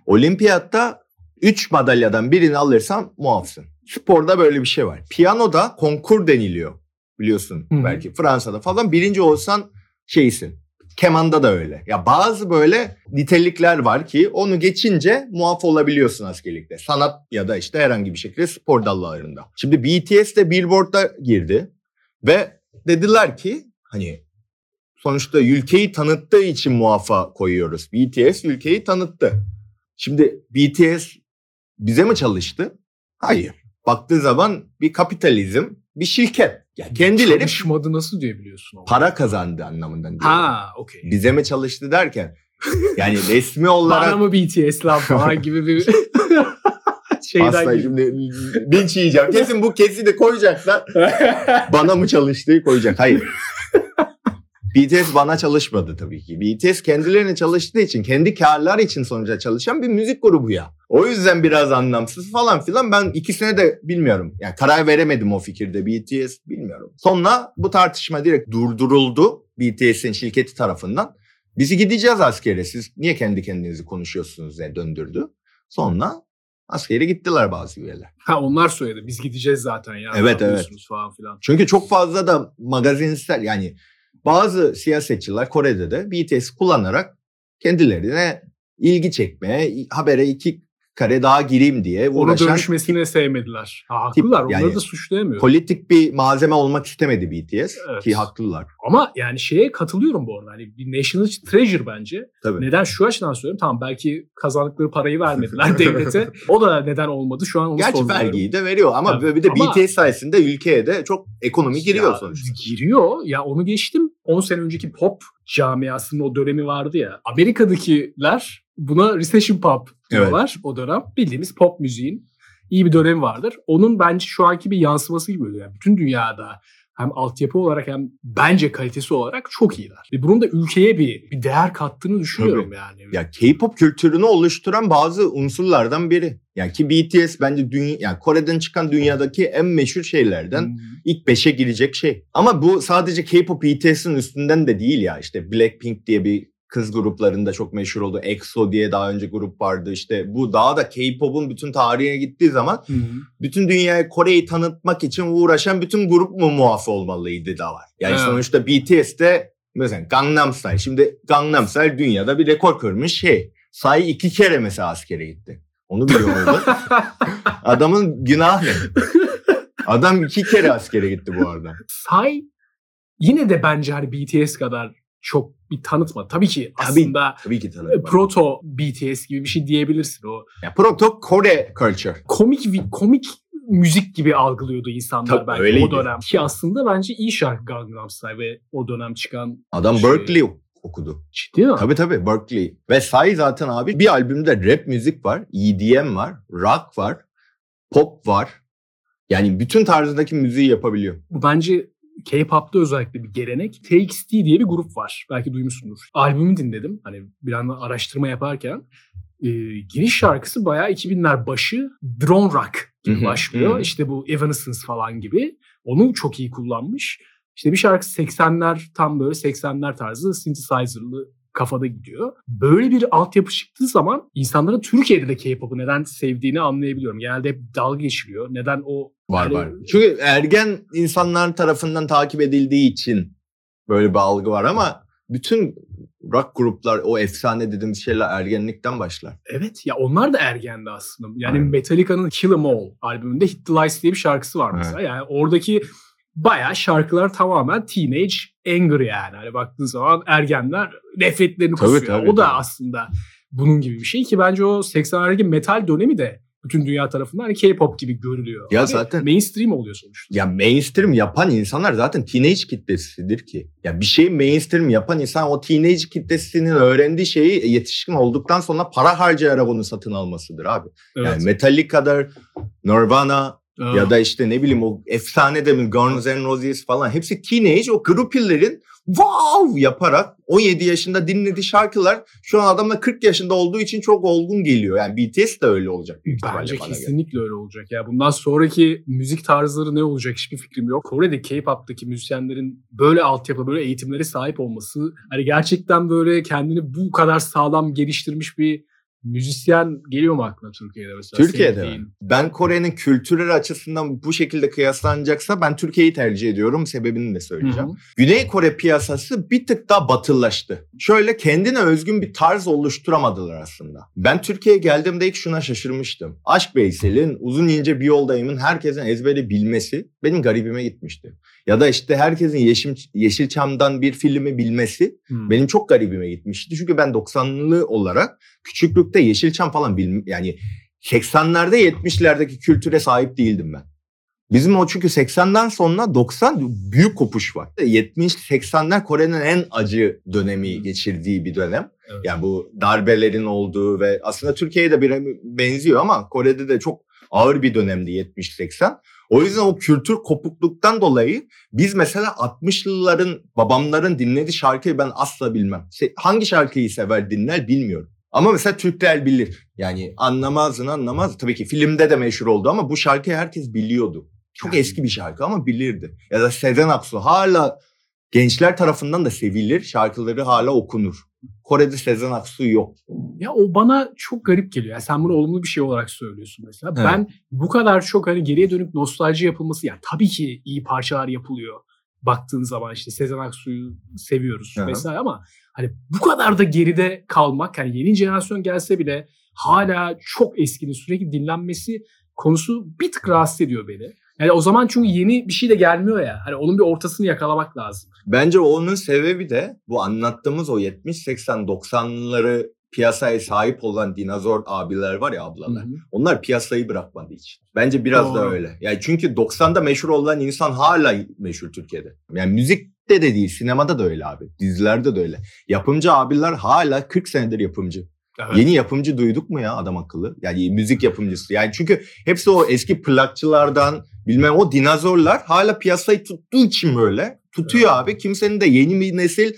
Olimpiyatta 3 madalyadan birini alırsan muafsın. Sporda böyle bir şey var. Piyanoda konkur deniliyor. Biliyorsun Hı hı. belki Fransa'da falan birinci olsan şeysin. Kemanda da öyle. Ya bazı böyle nitelikler var ki onu geçince muaf olabiliyorsun askerlikte. Sanat ya da işte herhangi bir şekilde spor dallarında. Şimdi BTS de Billboard'da girdi ve dediler ki hani sonuçta ülkeyi tanıttığı için muafa koyuyoruz. BTS ülkeyi tanıttı. Şimdi BTS bize mi çalıştı? Hayır. Baktığı zaman bir kapitalizm, bir şirket. Ya kendileri Çalışmadı nasıl diyebiliyorsun? ama? para kazandı anlamından diyorum. Ha okey. Bize mi çalıştı derken yani (laughs) resmi olarak Bana mı BTS lan falan (laughs) gibi bir (laughs) şeyden Asla gibi. şimdi linç yiyeceğim. Kesin bu kesi de koyacaklar. Bana mı çalıştığı koyacak. Hayır. BTS bana çalışmadı tabii ki. BTS kendilerine çalıştığı için, kendi karlar için sonuçta çalışan bir müzik grubu ya. O yüzden biraz anlamsız falan filan. Ben ikisine de bilmiyorum. Yani karar veremedim o fikirde. BTS bilmiyorum. Sonra bu tartışma direkt durduruldu BTS'in şirketi tarafından. Bizi gideceğiz askere. Siz niye kendi kendinizi konuşuyorsunuz diye döndürdü. Sonra askere gittiler bazı üyeler. Ha onlar söyledi. Biz gideceğiz zaten ya. Evet, yapıyorsunuz Falan filan. Çünkü çok fazla da magazinsel yani bazı siyasetçiler Kore'de de BTS kullanarak kendilerine ilgi çekmeye, habere iki kare daha gireyim diye Onu uğraşan dönüşmesini sevmediler. Ha, haklılar. yani Onları da suçlayamıyorum. politik bir malzeme olmak istemedi BTS Evet. ki haklılar. Ama yani şeye katılıyorum bu arada. Hani bir national treasure bence. Tabii. Neden şu açıdan söylüyorum. Tamam belki kazandıkları parayı vermediler (laughs) devlete. O da neden olmadı şu an onu Gerçi vergiyi de veriyor ama Tabii. bir de Ama- BTS sayesinde ülkeye de çok ekonomi giriyor Ya, sonuçta. Giriyor. Ya onu geçtim. 10 sene önceki pop camiasının o dönemi vardı ya. Amerika'dakiler buna recession pop diyorlar o dönem. Bildiğimiz pop müziğin iyi bir dönemi vardır. Onun bence şu anki bir yansıması gibi oluyor. Yani bütün dünyada hem altyapı olarak hem bence kalitesi olarak çok iyiler. Ve bunun da ülkeye bir, bir değer kattığını düşünüyorum yani. Ya K-pop kültürünü oluşturan bazı unsurlardan biri. Yani ki BTS bence dünya, yani Kore'den çıkan dünyadaki en meşhur şeylerden Hmm. ilk beşe girecek şey. Ama bu sadece K-pop BTS'in üstünden de değil ya. İşte Blackpink diye bir kız gruplarında çok meşhur oldu. EXO diye daha önce grup vardı. İşte bu daha da K-pop'un bütün tarihine gittiği zaman Hı hı. bütün dünyaya Kore'yi tanıtmak için uğraşan bütün grup mu muaf olmalıydı da var. Yani Evet. sonuçta BTS'te mesela Gangnam Style. Şimdi Gangnam Style dünyada bir rekor kırmış şey. Say iki kere mesela askere gitti. Onu biliyor muydun? (laughs) Adamın günahı ne? Adam iki kere askere gitti bu arada. Say yine de bence hani BTS kadar çok bir tanıtma. Tabii ki Tabii. aslında Tabii ki e, proto BTS gibi bir şey diyebilirsin. O Ya, proto Kore culture. komik komik müzik gibi algılıyordu insanlar Tabii, belki öyleydi. o dönem. Ki aslında bence iyi şarkı Gangnam Style ve o dönem çıkan Adam Şey- Berkeley okudu. ciddi mi? Tabii tabii Berkeley. Ve Psy zaten abi bir albümde rap müzik var, EDM var, rock var, pop var. Yani bütün tarzdaki müziği yapabiliyor. Bu bence K-pop'ta özellikle bir gelenek. TXT diye bir grup var. Belki duymuşsundur. Albümü dinledim. Hani bir anda araştırma yaparken. e, giriş şarkısı bayağı 2000'ler başı drone rock gibi başlıyor. İşte bu Evanescence falan gibi. Onu çok iyi kullanmış. İşte bir şarkı 80'ler tam böyle 80'ler tarzı synthesizer'lı kafada gidiyor. Böyle bir altyapı çıktığı zaman insanların Türkiye'de de K-pop'u neden sevdiğini anlayabiliyorum. Genelde hep dalga geçiliyor. Neden o Var yani- var. Çünkü ergen insanlar tarafından takip edildiği için böyle bir algı var ama bütün rock gruplar o efsane dediğimiz şeyler ergenlikten başlar. Evet ya onlar da ergendi aslında. Yani Aynen. Metallica'nın Kill 'Em All albümünde Hit the Lights diye bir şarkısı var mesela. Yani oradaki bayağı şarkılar tamamen teenage anger yani. Hani baktığın zaman ergenler nefretlerini Tabii, kusuyor. tabii, o da tabii. aslında bunun gibi bir şey ki bence o 80'lerdeki metal dönemi de bütün dünya tarafından hani K-pop gibi görülüyor. Ya Abi zaten- mainstream oluyor sonuçta. Ya mainstream yapan insanlar zaten teenage kitlesidir ki. Ya bir şeyi mainstream yapan insan o teenage kitlesinin öğrendiği şeyi yetişkin olduktan sonra para harcayarak onu satın almasıdır abi. Evet. Yani Metallica'dır, Nirvana Aa, ya da işte ne bileyim o efsane de mi Guns N' Roses falan hepsi teenage o grupillerin wow yaparak 17 yaşında dinlediği şarkılar şu an adamla 40 yaşında olduğu için çok olgun geliyor. Yani BTS de öyle olacak. Bence bana göre. kesinlikle öyle olacak. Ya bundan sonraki müzik tarzları ne olacak hiçbir fikrim yok. Kore'de K-pop'taki müzisyenlerin böyle altyapı, böyle eğitimlere sahip olması hani gerçekten böyle kendini bu kadar sağlam geliştirmiş bir müzisyen geliyor mu aklına Türkiye'de mesela? Türkiye'de Sevdiğin. mi? Ben Kore'nin kültürel açısından bu şekilde kıyaslanacaksa ben Türkiye'yi tercih ediyorum. Sebebini de Hı söyleyeceğim. hı. Güney Kore piyasası bir tık daha batılılaştı. Şöyle kendine özgün bir tarz oluşturamadılar aslında. Ben Türkiye'ye geldiğimde ilk şuna şaşırmıştım. Aşk Veysel'in Uzun ince bir yoldayımın herkesin ezbere bilmesi benim garibime gitmişti. Ya da işte herkesin Yeşim, Yeşilçam'dan bir filmi bilmesi Hı. benim çok garibime gitmişti. Çünkü ben 90'lı olarak küçüklükte Yeşilçam falan bilm yani 80'lerde 70'lerdeki kültüre sahip değildim ben. Bizim o çünkü 80'den sonra 90 büyük kopuş var. 70-80'ler Kore'nin en acı dönemi geçirdiği bir dönem. Evet. Yani bu darbelerin olduğu ve aslında Türkiye'ye de bir benziyor ama Kore'de de çok ağır bir dönemdi 70-80. O yüzden o kültür kopukluktan dolayı biz mesela 60'lıların babamların dinlediği şarkıyı ben asla bilmem. Şey, hangi şarkıyı sever dinler bilmiyorum. Ama mesela Türkler bilir. Yani anlamazın anlamaz. Tabii ki filmde de meşhur oldu ama bu şarkıyı herkes biliyordu. Çok Yani. eski bir şarkı ama bilirdi. Ya da Sezen Aksu hala gençler tarafından da sevilir. Şarkıları hala okunur. Kore'de Sezen Aksu yok. Ya o bana çok garip geliyor. Yani sen bunu olumlu bir şey olarak söylüyorsun mesela. Evet. Ben bu kadar çok hani geriye dönüp nostalji yapılması yani tabii ki iyi parçalar yapılıyor. Baktığın zaman işte Sezen Aksu'yu seviyoruz Aha. vesaire ama hani bu kadar da geride kalmak hani yeni jenerasyon gelse bile hala çok eskinin sürekli dinlenmesi konusu bir tık rahatsız ediyor beni. Yani o zaman çünkü yeni bir şey de gelmiyor ya. Hani onun bir ortasını yakalamak lazım. Bence onun sebebi de bu anlattığımız o 70, 80, 90'ları piyasaya sahip olan dinozor abiler var ya ablalar. Hı hı. Onlar piyasayı bırakmadığı için. Bence biraz da Doğru. öyle. Yani çünkü 90'da meşhur olan insan hala meşhur Türkiye'de. Yani müzikte de değil, sinemada da öyle abi. Dizilerde de öyle. Yapımcı abiler hala 40 senedir yapımcı. Evet. Yeni yapımcı duyduk mu ya adam akıllı? Yani müzik yapımcısı. Yani çünkü hepsi o eski plakçılardan bilmem o dinozorlar hala piyasayı tuttuğu için böyle. Tutuyor abi. Kimsenin de yeni bir nesil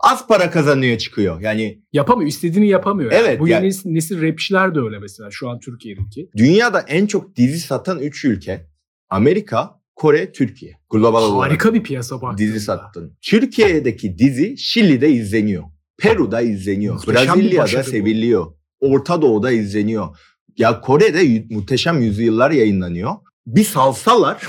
az para kazanıyor çıkıyor. Yani Yapamıyor. istediğini yapamıyor. yani. Evet, Bu yani- yeni nesil rapçiler de öyle mesela şu an Türkiye'deki. dünyada en çok dizi satan 3 ülke Amerika, Kore, Türkiye. Global olarak Harika bir piyasa baktığında. dizi sattın. Türkiye'deki dizi Şili'de izleniyor. Peru'da izleniyor. Muhteşem bu. seviliyor. Orta Doğu'da izleniyor. Ya Kore'de muhteşem yüzyıllar yayınlanıyor. Bir salsalar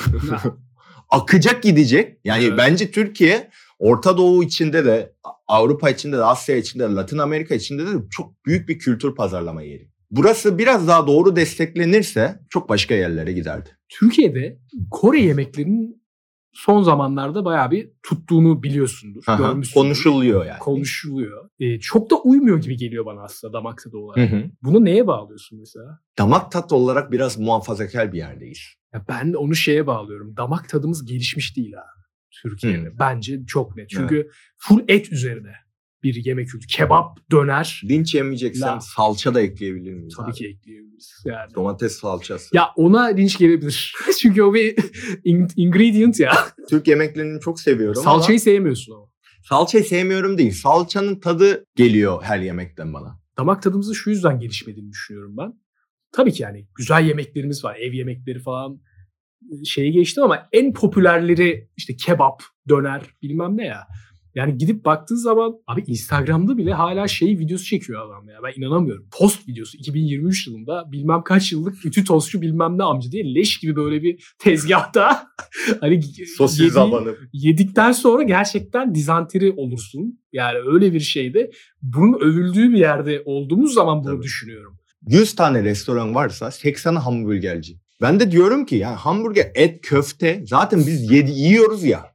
(laughs) akacak gidecek. Yani Evet. bence Türkiye Orta Doğu içinde de Avrupa içinde de Asya içinde de Latin Amerika içinde de çok büyük bir kültür pazarlama yeri. Burası biraz daha doğru desteklenirse çok başka yerlere giderdi. Türkiye'de Kore yemeklerinin son zamanlarda bayağı bir tuttuğunu biliyorsundur. Aha, görmüşsündür. Konuşuluyor yani. Konuşuluyor. Ee, çok da uymuyor gibi geliyor bana aslında damak tadı Hı olarak. hı. Bunu neye bağlıyorsun mesela? Damak tat olarak biraz muhafazakar bir yerdeyiz. Ya ben onu şeye bağlıyorum. Damak tadımız gelişmiş değil ha Türkiye'de. Bence çok net. Çünkü full et üzerine bir yemek kültürü. Kebap, döner Linç yemeyeceksem La. salça da ekleyebilir miyiz? tabii abi? ki ekleyebiliriz. Yani. Domates salçası. Ya ona linç gelebilir. (laughs) Çünkü o bir in- ingredient ya. Türk yemeklerini çok seviyorum Salçayı sevmiyorsun ama. ama salçayı sevmiyorum değil. Salçanın tadı geliyor her yemekten bana. damak tadımızın şu yüzden gelişmediğini düşünüyorum ben. Tabii ki yani güzel yemeklerimiz var. Ev yemekleri falan e, şeyi geçtim ama en popülerleri işte kebap, döner bilmem ne ya. Yani gidip baktığın zaman abi Instagram'da bile hala şey videosu çekiyor adam ya. Ben inanamıyorum. Post videosu 2023 yılında bilmem kaç yıllık ütü tostçu bilmem ne amca diye leş gibi böyle bir (laughs) tezgahta (laughs) hani Sosis yediği- abanıp. yedikten sonra gerçekten dizanteri olursun. Yani öyle bir şeyde bunun övüldüğü bir yerde olduğumuz zaman bunu Tabii. düşünüyorum. 100 tane restoran varsa 80'i hamburgerci. Ben de diyorum ki yani hamburger, et, köfte zaten biz yedi, yiyoruz ya.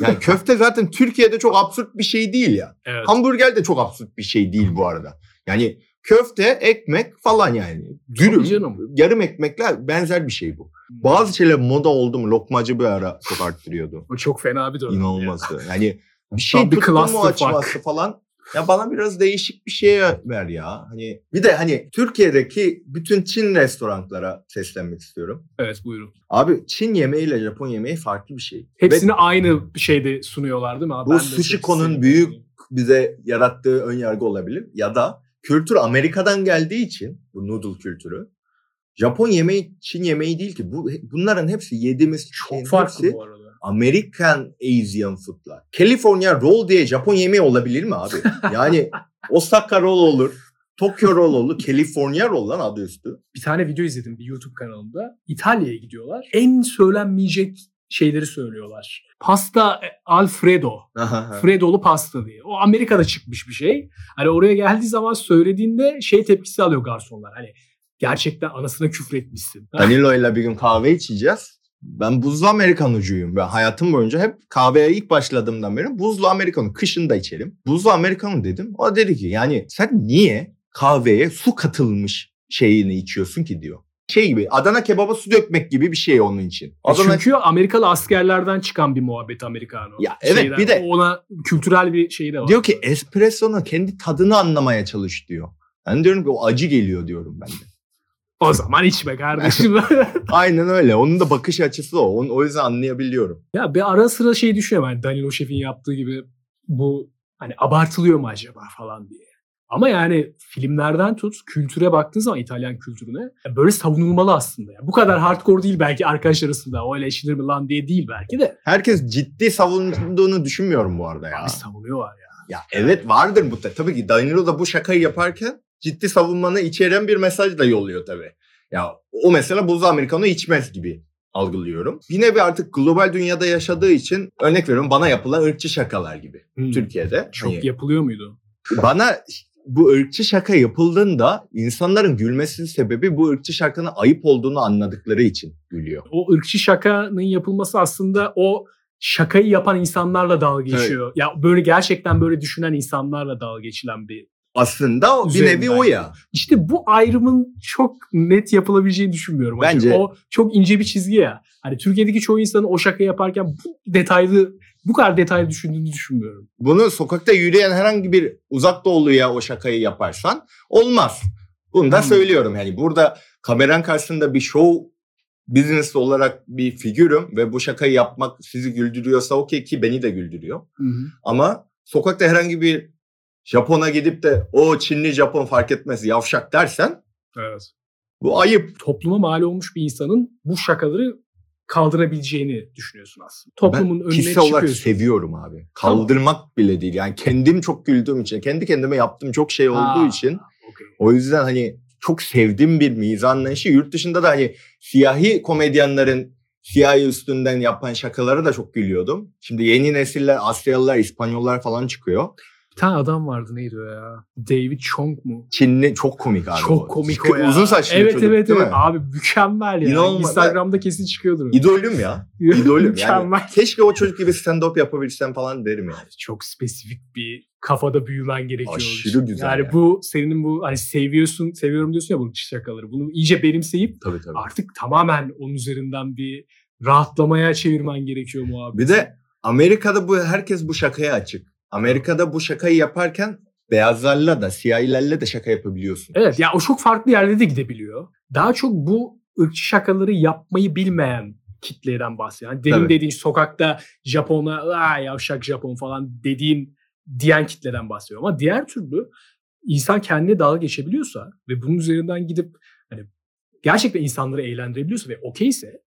Yani köfte zaten Türkiye'de çok absürt bir şey değil ya. Evet. Hamburger de çok absürt bir şey değil bu arada. Yani köfte, ekmek falan yani. Dürüm, yarım ekmekler benzer bir şey bu. Bazı şeyler moda oldu mu lokmacı bir ara çok arttırıyordu. o çok fena bir dönem. İnanılmazdı. Yani bir şey tuttu mu açması falan. Ya bana biraz değişik bir şey ver ya. Hani bir de hani Türkiye'deki bütün Çin restoranlara seslenmek istiyorum. Evet buyurun. Abi Çin yemeği ile Japon yemeği farklı bir şey. Hepsini Ve aynı şeyde sunuyorlar değil mi? abi? bu Sushiko'nun hepsini- büyük bize yarattığı ön yargı olabilir. Ya da kültür Amerika'dan geldiği için bu noodle kültürü. Japon yemeği Çin yemeği değil ki. Bu bunların hepsi yediğimiz çok farklı hepsi bu arada. American Asian food'lar. California roll diye Japon yemeği olabilir mi abi? Yani (laughs) Osaka roll olur. Tokyo roll olur. California roll lan adı üstü. Bir tane video izledim bir YouTube kanalında. İtalya'ya gidiyorlar. En söylenmeyecek şeyleri söylüyorlar. Pasta e, Alfredo. Fredolu pasta diye. O Amerika'da çıkmış bir şey. Hani oraya geldiği zaman söylediğinde şey tepkisi alıyor garsonlar. Hani gerçekten anasına küfretmişsin. Danilo ile bir gün kahve içeceğiz. Ben buzlu Amerikanucuyum. Ben hayatım boyunca hep kahveye ilk başladığımdan beri buzlu Amerikano. Kışın da içerim. Buzlu Amerikano dedim. O dedi ki yani sen niye kahveye su katılmış şeyini içiyorsun ki diyor. Şey gibi Adana kebaba su dökmek gibi bir şey onun için. Adana Çünkü Amerikalı askerlerden çıkan bir muhabbet Amerikano. Ya evet, bir de- ona kültürel bir şey de var. Diyor ki espresso'nun kendi tadını anlamaya çalış diyor. Ben diyorum ki o acı geliyor diyorum ben de. O zaman içme kardeşim. (laughs) Aynen öyle. Onun da bakış açısı o. Onu, o yüzden anlayabiliyorum. ya bir ara sıra şey düşünüyorum. Hani Danilo Şef'in yaptığı gibi bu hani abartılıyor mu acaba falan diye. Ama yani filmlerden tut kültüre baktığın zaman İtalyan kültürüne böyle savunulmalı aslında. Yani bu kadar hardcore değil belki arkadaş arasında. O eleştirilir mi lan diye değil belki de. Herkes ciddi savunduğunu düşünmüyorum bu arada ya. Abi savunuyorlar ya. Ya evet vardır mutlaka. Tabii ki Danilo da bu şakayı yaparken ciddi savunmanı içeren bir mesaj da yolluyor tabii. Ya o mesela buzlu americano içmez gibi algılıyorum. Yine bir artık global dünyada yaşadığı için örnek veriyorum bana yapılan ırkçı şakalar gibi Hmm. Türkiye'de. Çok Hani yapılıyor muydu? bana bu ırkçı şaka yapıldığında insanların gülmesinin sebebi bu ırkçı şakanın ayıp olduğunu anladıkları için gülüyor. O ırkçı şakanın yapılması aslında o şakayı yapan insanlarla dalga geçiyor. Evet. Ya böyle gerçekten böyle düşünen insanlarla dalga geçilen bir aslında o, bir nevi o ya. İşte bu ayrımın çok net yapılabileceğini düşünmüyorum. Bence o çok ince bir çizgi ya. Hani Türkiye'deki çoğu insanın o şaka yaparken bu detaylı bu kadar detaylı düşündüğünü düşünmüyorum. Bunu sokakta yürüyen herhangi bir uzak doğuluya o şakayı yaparsan olmaz. Bunu da hmm. söylüyorum yani burada kameran karşısında bir show business olarak bir figürüm ve bu şakayı yapmak sizi güldürüyorsa okey ki beni de güldürüyor. Hı Ama sokakta herhangi bir Japon'a gidip de o Çinli Japon fark etmez yavşak dersen evet. bu ayıp. Topluma mal olmuş bir insanın bu şakaları kaldırabileceğini düşünüyorsun aslında. Toplumun ben önüne çıkıyorsun. olarak seviyorum abi. Kaldırmak tamam. bile değil. Yani kendim çok güldüğüm için, kendi kendime yaptığım çok şey olduğu Aa, için okay. o yüzden hani çok sevdiğim bir mizah anlayışı. Yurt dışında da hani siyahi komedyenlerin siyahi üstünden yapan şakaları da çok gülüyordum. Şimdi yeni nesiller Asyalılar, İspanyollar falan çıkıyor. Bir tane adam vardı neydi o ya? David Chong mu? Çinli çok komik abi. Çok o. komik o ya. Uzun saçlı evet, çocuk evet, değil evet. mi? Abi mükemmel ya. İnanılmaz. Instagram'da kesin çıkıyordur. İdolüm ya. (laughs) İdolüm. mükemmel. Yani, keşke o çocuk gibi stand-up yapabilsem falan derim yani. Çok spesifik bir kafada büyümen gerekiyor. Aşırı güzel. Yani ya. bu senin bu hani seviyorsun, seviyorum diyorsun ya bu şakaları. Bunu iyice benimseyip tabii, tabii. artık tamamen onun üzerinden bir rahatlamaya çevirmen gerekiyor muhabbet. Bir de Amerika'da bu herkes bu şakaya açık. Amerika'da bu şakayı yaparken beyazlarla da siyahilerle de şaka yapabiliyorsun. Evet ya o çok farklı yerde de gidebiliyor. Daha çok bu ırkçı şakaları yapmayı bilmeyen kitleden bahsediyor. Yani demin dediğin sokakta Japon'a Aa, yavşak Japon falan dediğin diyen kitleden bahsediyor. Ama diğer türlü insan kendine dalga geçebiliyorsa ve bunun üzerinden gidip hani gerçekten insanları eğlendirebiliyorsa ve okeyse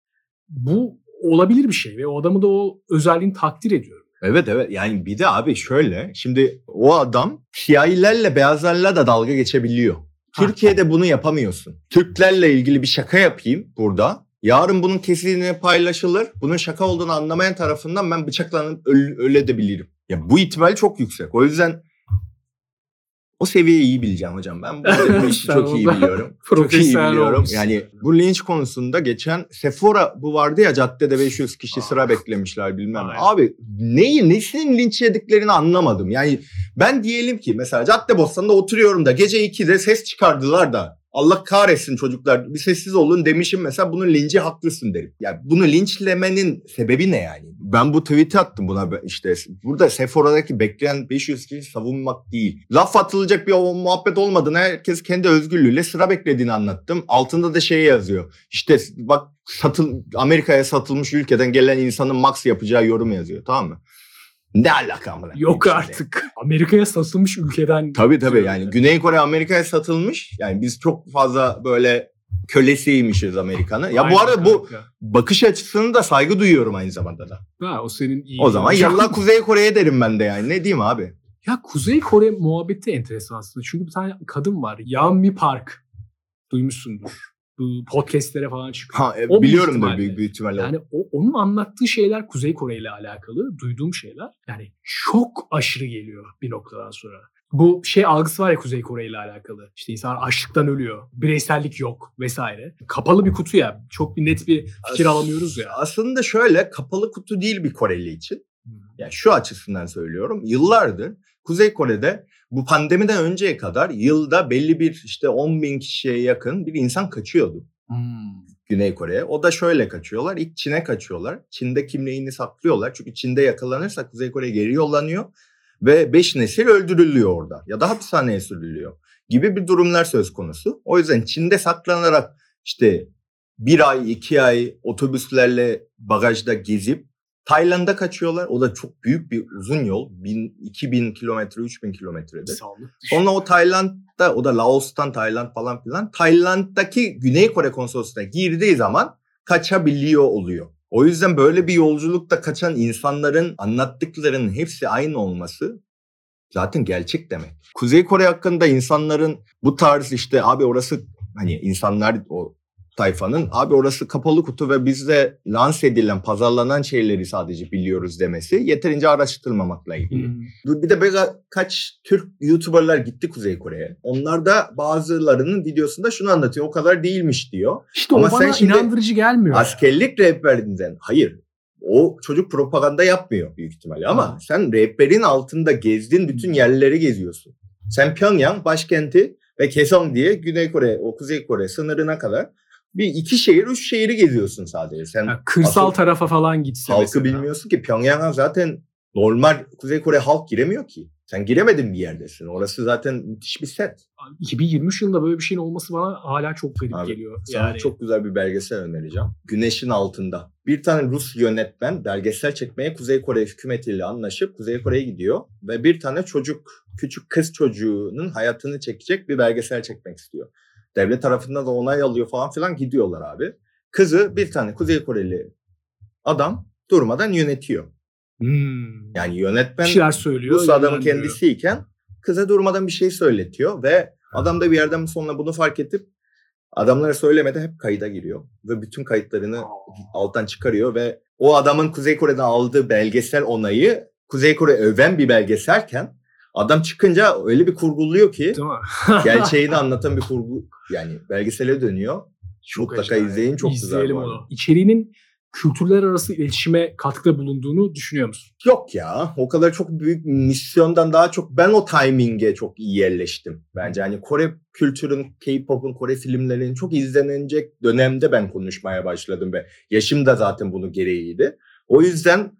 bu olabilir bir şey ve o adamı da o özelliğini takdir ediyorum. Evet evet yani bir de abi şöyle şimdi o adam siyahilerle beyazlarla da dalga geçebiliyor. Türkiye'de bunu yapamıyorsun. Türklerle ilgili bir şaka yapayım burada. Yarın bunun kesitini paylaşılır. Bunun şaka olduğunu anlamayan tarafından ben bıçaklanıp öl ölebilirim. Ya bu ihtimal çok yüksek. O yüzden o seviyeyi iyi bileceğim hocam. Ben bu (laughs) işi çok iyi biliyorum. çok iyi biliyorum. Olmuş. Yani bu linç konusunda geçen Sephora bu vardı ya caddede 500 kişi sıra ah. beklemişler bilmem. Aynen. Abi neyi nesinin linç yediklerini anlamadım. Yani ben diyelim ki mesela Cadde Bostan'da oturuyorum da gece 2'de ses çıkardılar da Allah kahretsin çocuklar bir sessiz olun demişim mesela bunun linci haklısın derim. Yani bunu linçlemenin sebebi ne yani? Ben bu tweet'i attım buna işte burada Sephora'daki bekleyen 500 kişi savunmak değil. Laf atılacak bir muhabbet olmadığını herkes kendi özgürlüğüyle sıra beklediğini anlattım. Altında da şey yazıyor. İşte bak satıl Amerika'ya satılmış ülkeden gelen insanın max yapacağı yorum yazıyor tamam mı? Ne alaka amına? Yok artık. Amerika'ya satılmış ülkeden. Tabii tabii yani Güney Kore Amerika'ya satılmış. Yani biz çok fazla böyle kölesiymişiz Amerikan'ı. Ya bu arada bu bakış açısını da saygı duyuyorum aynı zamanda da. Ha o senin iyi. O zaman yallah (laughs) Kuzey Kore'ye derim ben de yani. Ne diyeyim abi? Ya Kuzey Kore muhabbeti enteresan aslında. Çünkü bir tane kadın var. Yami Park. Duymuşsundur podcastlere falan çıkıyor. Ha, e, o biliyorum da büyük, büyük ihtimalle. Yani o, onun anlattığı şeyler Kuzey Kore ile alakalı. Duyduğum şeyler. Yani çok aşırı geliyor bir noktadan sonra. Bu şey algısı var ya Kuzey Kore ile alakalı. İşte insan açlıktan ölüyor. Bireysellik yok vesaire. Kapalı bir kutu ya. Çok bir net bir fikir As- alamıyoruz ya. Aslında şöyle kapalı kutu değil bir Koreli için. Yani şu açısından söylüyorum. Yıllardır Kuzey Kore'de bu pandemiden önceye kadar yılda belli bir işte 10 bin kişiye yakın bir insan kaçıyordu. Hmm. Güney Kore'ye. O da şöyle kaçıyorlar. İlk Çin'e kaçıyorlar. Çin'de kimliğini saklıyorlar. Çünkü Çin'de yakalanırsa Kuzey Kore geri yollanıyor. Ve 5 nesil öldürülüyor orada. Ya da hapishaneye sürülüyor. Gibi bir durumlar söz konusu. O yüzden Çin'de saklanarak işte bir ay, iki ay otobüslerle bagajda gezip Tayland'a kaçıyorlar. O da çok büyük bir uzun yol. 1000, 2000 kilometre, 3000 kilometrede. Sonra o Tayland'da, o da Laos'tan Tayland falan filan. Tayland'daki Güney Kore konsolosluğuna girdiği zaman kaçabiliyor oluyor. O yüzden böyle bir yolculukta kaçan insanların anlattıklarının hepsi aynı olması zaten gerçek demek. Kuzey Kore hakkında insanların bu tarz işte abi orası hani insanlar o tayfanın abi orası kapalı kutu ve bizde lanse edilen, pazarlanan şeyleri sadece biliyoruz demesi yeterince araştırmamakla ilgili. Hmm. Bir de böyle kaç Türk YouTuber'lar gitti Kuzey Kore'ye. Onlar da bazılarının videosunda şunu anlatıyor. O kadar değilmiş diyor. İşte Ama o sen bana şimdi inandırıcı gelmiyor. Askerlik rehberinden hayır. O çocuk propaganda yapmıyor büyük ihtimalle ama Ha. sen rehberin altında gezdin bütün yerleri geziyorsun. Sen Pyongyang başkenti ve Kaesong diye Güney Kore, o Kuzey Kore sınırına kadar bir iki şehir, üç şehri geziyorsun sadece. Sen Yani kırsal asıl tarafa falan gitse halkı mesela. bilmiyorsun ki. Pyongyang'a zaten normal Kuzey Kore halk giremiyor ki. Sen giremedin bir yerdesin. Orası zaten müthiş bir set. 2023 yılında böyle bir şeyin olması bana hala çok garip Abi, geliyor. Sana Yani çok güzel bir belgesel önereceğim. Güneşin altında. Bir tane Rus yönetmen belgesel çekmeye Kuzey Kore hükümetiyle anlaşıp Kuzey Kore'ye gidiyor. Ve bir tane çocuk, küçük kız çocuğunun hayatını çekecek bir belgesel çekmek istiyor. Devlet tarafından da onay alıyor falan filan gidiyorlar abi. Kızı bir tane Kuzey Koreli adam durmadan yönetiyor. hmm, Yani bir yönetmen şeyler söylüyor. Rus adamın kendisiyken kıza durmadan bir şey söyletiyor ve adam da bir yerden sonra bunu fark edip adamlara söylemeden hep kayıda giriyor ve bütün kayıtlarını alttan çıkarıyor ve o adamın Kuzey Kore'den aldığı belgesel onayı Kuzey Kore öven bir belgeselken adam çıkınca öyle bir kurguluyor ki mi? (laughs) gerçeğini anlatan bir kurgu yani belgesele dönüyor. Çok Mutlaka izleyin çok güzel İzleyelim arada. onu. İçeriğinin kültürler arası iletişime katkıda bulunduğunu düşünüyor musun? Yok ya o kadar çok büyük misyondan daha çok ben o timing'e çok iyi yerleştim. Bence hani Kore kültürün, K-pop'un, Kore filmlerinin çok izlenecek dönemde ben konuşmaya başladım ve yaşım da zaten bunu gereğiydi. O yüzden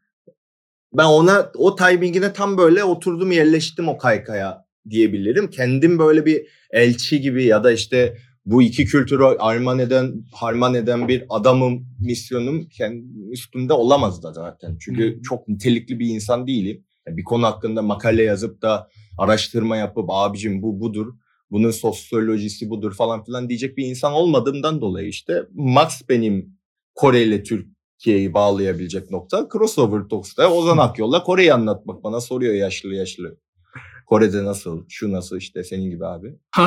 ben ona o timingine tam böyle oturdum yerleştim o kaykaya diyebilirim. Kendim böyle bir elçi gibi ya da işte bu iki kültürü armağan eden, harman eden bir adamım, misyonum kendi üstümde olamaz da zaten. Çünkü Hmm. çok nitelikli bir insan değilim. Bir konu hakkında makale yazıp da araştırma yapıp abicim bu budur, bunun sosyolojisi budur falan filan diyecek bir insan olmadığımdan dolayı işte Max benim Kore ile Türkiye'yi bağlayabilecek nokta. Crossover Talks'ta Ozan Akyol'la Kore'yi anlatmak bana soruyor yaşlı yaşlı. Kore'de nasıl, şu nasıl işte senin gibi abi. (laughs)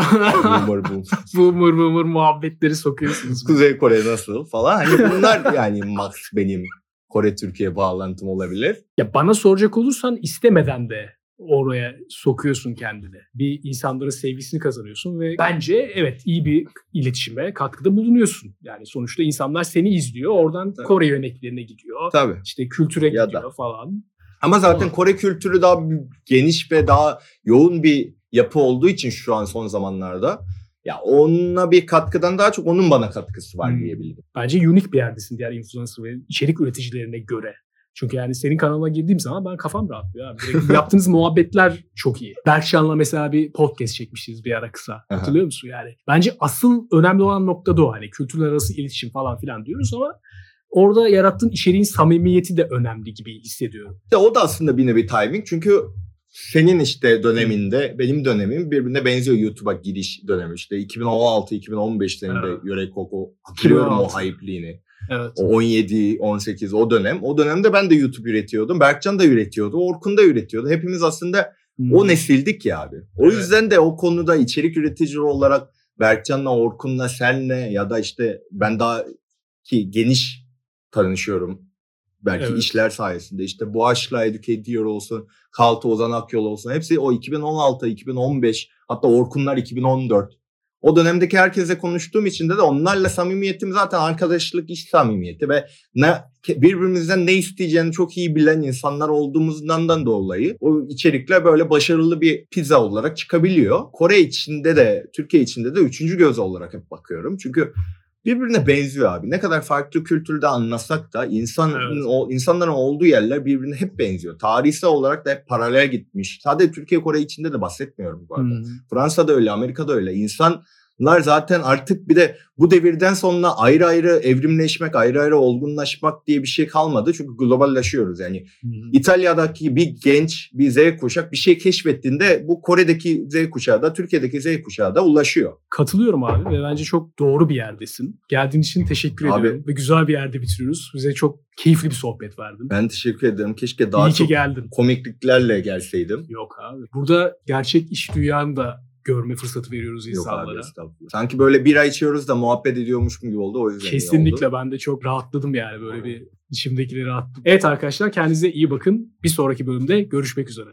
Boomer boom. boomer boomer muhabbetleri sokuyorsunuz. Kuzey Kore nasıl falan. Hani bunlar yani Max benim Kore Türkiye bağlantım olabilir. ya bana soracak olursan istemeden de oraya sokuyorsun kendini. Bir insanların sevgisini kazanıyorsun ve bence evet iyi bir iletişime katkıda bulunuyorsun. Yani sonuçta insanlar seni izliyor. Oradan Tabii. Kore yönetmenine gidiyor. Tabii. İşte kültüre Ya gidiyor da. falan. Ama zaten. Kore kültürü daha geniş ve daha yoğun bir yapı olduğu için şu an son zamanlarda ya onunla bir katkıdan daha çok onun bana katkısı var Hmm. diyebilirim. Bence unik bir yerdesin diğer influencer ve içerik üreticilerine göre. Çünkü yani senin kanalına girdiğim zaman ben kafam rahatlıyor. Abi. Direkt (laughs) Yaptığınız muhabbetler çok iyi. Berkcan'la mesela bir podcast çekmişiz bir ara kısa. Hatırlıyor musun yani? Bence asıl önemli olan nokta da o. Hani kültürler arası iletişim falan filan diyoruz ama orada yarattığın içeriğin samimiyeti de önemli gibi hissediyorum. İşte o da aslında bir nevi timing çünkü senin işte döneminde benim dönemim birbirine benziyor YouTube'a giriş dönemi işte 2016-2015 senin de Evet. Yörek Koko hatırlıyorum o 2016. hype'liğini. Evet. O 17, 18 o dönem. O dönemde ben de YouTube üretiyordum. Berkcan da üretiyordu. Orkun da üretiyordu. Hepimiz aslında o nesildik ya abi. O Evet. yüzden de o konuda içerik üretici olarak Berkcan'la, Orkun'la, senle ya da işte ben daha ki geniş tanışıyorum. Belki Evet. işler sayesinde işte Boğaç'la Educate olsun, Kaltı Ozan Akyol olsun. Hepsi o 2016, 2015 hatta Orkunlar 2014. O dönemdeki herkese konuştuğum için de, onlarla samimiyetim zaten arkadaşlık, iş samimiyeti ve ne birbirimizden ne isteyeceğini çok iyi bilen insanlar olduğumuzdan da dolayı o içerikler böyle başarılı bir pizza olarak çıkabiliyor. Kore içinde de Türkiye içinde de üçüncü göz olarak hep bakıyorum. Çünkü birbirine benziyor abi. Ne kadar farklı kültürde anlasak da insan Evet. o insanların olduğu yerler birbirine hep benziyor. Tarihsel olarak da hep paralel gitmiş. Sadece Türkiye Kore içinde de bahsetmiyorum bu arada. Hmm. Fransa'da öyle, Amerika'da öyle. İnsanlar zaten artık bir de bu devirden sonra ayrı ayrı evrimleşmek, ayrı ayrı olgunlaşmak diye bir şey kalmadı. Çünkü globalleşiyoruz. Yani Hmm. İtalya'daki bir genç, bir Z kuşak bir şey keşfettiğinde bu Kore'deki Z kuşağı da Türkiye'deki Z kuşağı da ulaşıyor. Katılıyorum abi ve bence çok doğru bir yerdesin. Geldiğin için teşekkür Abi- ediyorum ve güzel bir yerde bitiriyoruz. Bize çok keyifli bir sohbet verdin. Ben teşekkür ederim. Keşke daha İyi ki çok geldin. komikliklerle gelseydim. Yok abi. Burada gerçek iş dünyanı da görme fırsatı veriyoruz Yok abi insanlara. estağfurullah. Sanki böyle bira içiyoruz da muhabbet ediyormuş gibi oldu o yüzden. Kesinlikle ben de çok rahatladım yani böyle bir içimdekileri attım. Evet arkadaşlar kendinize iyi bakın. Bir sonraki bölümde görüşmek üzere.